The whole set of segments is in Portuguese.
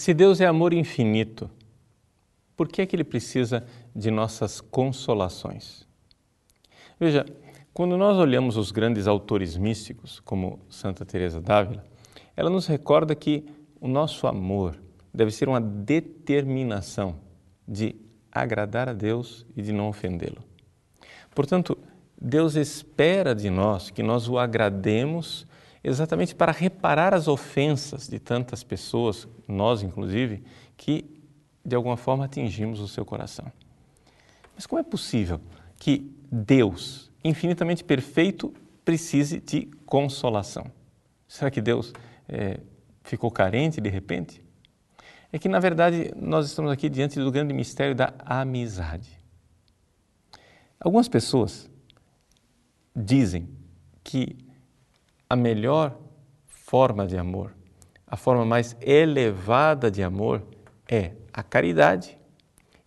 se Deus é amor infinito, por que é que ele precisa de nossas consolações? Veja, quando nós olhamos os grandes autores místicos, como Santa Teresa d'Ávila, ela nos recorda que o nosso amor deve ser uma determinação de agradar a Deus e de não ofendê-lo. Portanto, Deus espera de nós que nós o agrademos exatamente para reparar as ofensas de tantas pessoas, nós inclusive, que de alguma forma atingimos o seu coração. Mas como é possível que Deus, infinitamente perfeito, precise de consolação? Será que Deus é, ficou carente de repente? É que, na verdade, nós estamos aqui diante do grande mistério da amizade. Algumas pessoas dizem que a melhor forma de amor, a forma mais elevada de amor é a caridade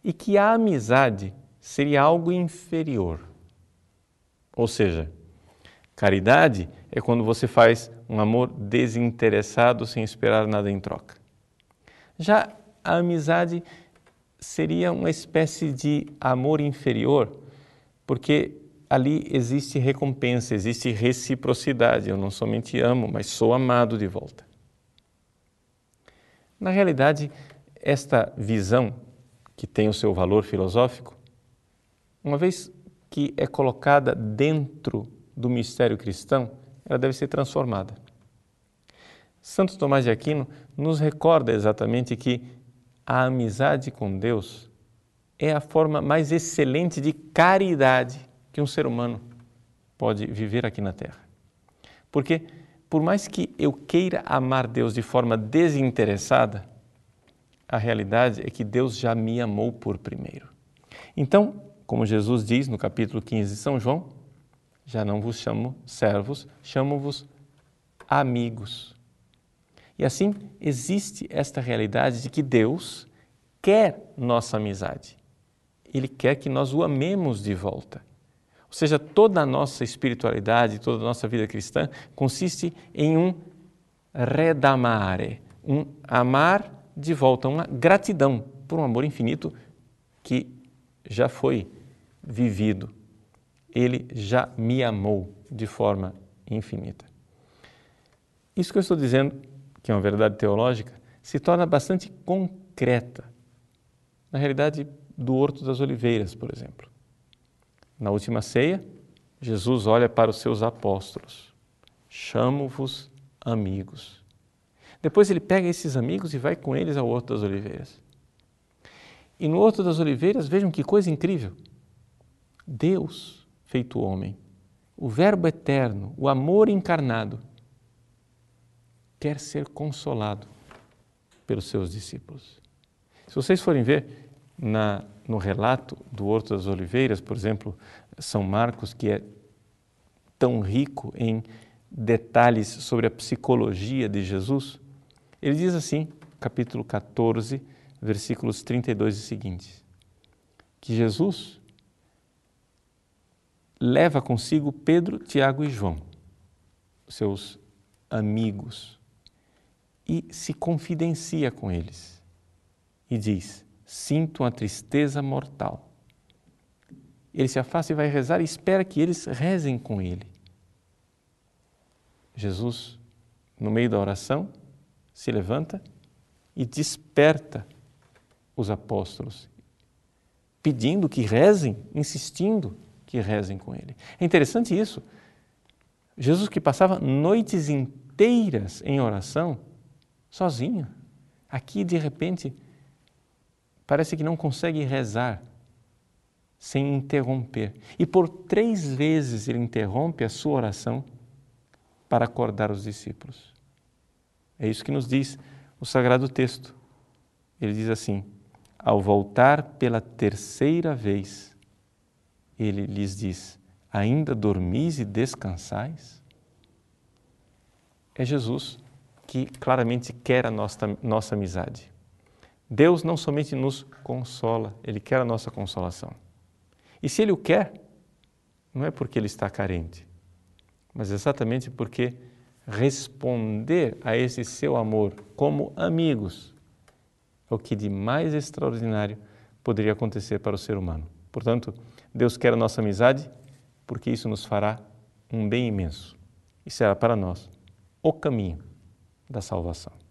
e que a amizade seria algo inferior. Ou seja, caridade é quando você faz um amor desinteressado sem esperar nada em troca. Já a amizade seria uma espécie de amor inferior, porque ali existe recompensa, existe reciprocidade. Eu não somente amo, mas sou amado de volta. Na realidade, esta visão, que tem o seu valor filosófico, uma vez que é colocada dentro do mistério cristão, ela deve ser transformada. Santo Tomás de Aquino nos recorda exatamente que a amizade com Deus é a forma mais excelente de caridade que um ser humano pode viver aqui na Terra. Porque, por mais que eu queira amar Deus de forma desinteressada, a realidade é que Deus já me amou por primeiro. Então, como Jesus diz no capítulo 15 de São João, já não vos chamo servos, chamo-vos amigos. E assim existe esta realidade de que Deus quer nossa amizade. Ele quer que nós o amemos de volta. Ou seja, toda a nossa espiritualidade, toda a nossa vida cristã consiste em um redamare, um amar de volta, uma gratidão por um amor infinito que já foi vivido. Ele já me amou de forma infinita. Isso que eu estou dizendo que é uma verdade teológica, se torna bastante concreta. Na realidade, do Horto das Oliveiras, por exemplo. Na última ceia, Jesus olha para os seus apóstolos: Chamo-vos amigos. Depois ele pega esses amigos e vai com eles ao Horto das Oliveiras. E no Horto das Oliveiras, vejam que coisa incrível. Deus feito homem, o Verbo eterno, o amor encarnado, quer ser consolado pelos seus discípulos. Se vocês forem ver na, no relato do Horto das Oliveiras, por exemplo, São Marcos, que é tão rico em detalhes sobre a psicologia de Jesus, ele diz assim, capítulo 14, versículos 32 e seguintes, que Jesus leva consigo Pedro, Tiago e João, seus amigos, e se confidencia com eles e diz: Sinto uma tristeza mortal. Ele se afasta e vai rezar e espera que eles rezem com ele. Jesus, no meio da oração, se levanta e desperta os apóstolos, pedindo que rezem, insistindo que rezem com ele. É interessante isso. Jesus, que passava noites inteiras em oração, sozinho. Aqui, de repente, parece que não consegue rezar sem interromper. E por três vezes ele interrompe a sua oração para acordar os discípulos. É isso que nos diz o Sagrado Texto. Ele diz assim: Ao voltar pela terceira vez, ele lhes diz: Ainda dormis e descansais? É Jesus que claramente quer a nossa, nossa amizade. Deus não somente nos consola, Ele quer a nossa consolação. E se Ele o quer, não é porque Ele está carente, mas exatamente porque responder a esse seu amor como amigos é o que de mais extraordinário poderia acontecer para o ser humano. Portanto, Deus quer a nossa amizade porque isso nos fará um bem imenso e será para nós o caminho da salvação.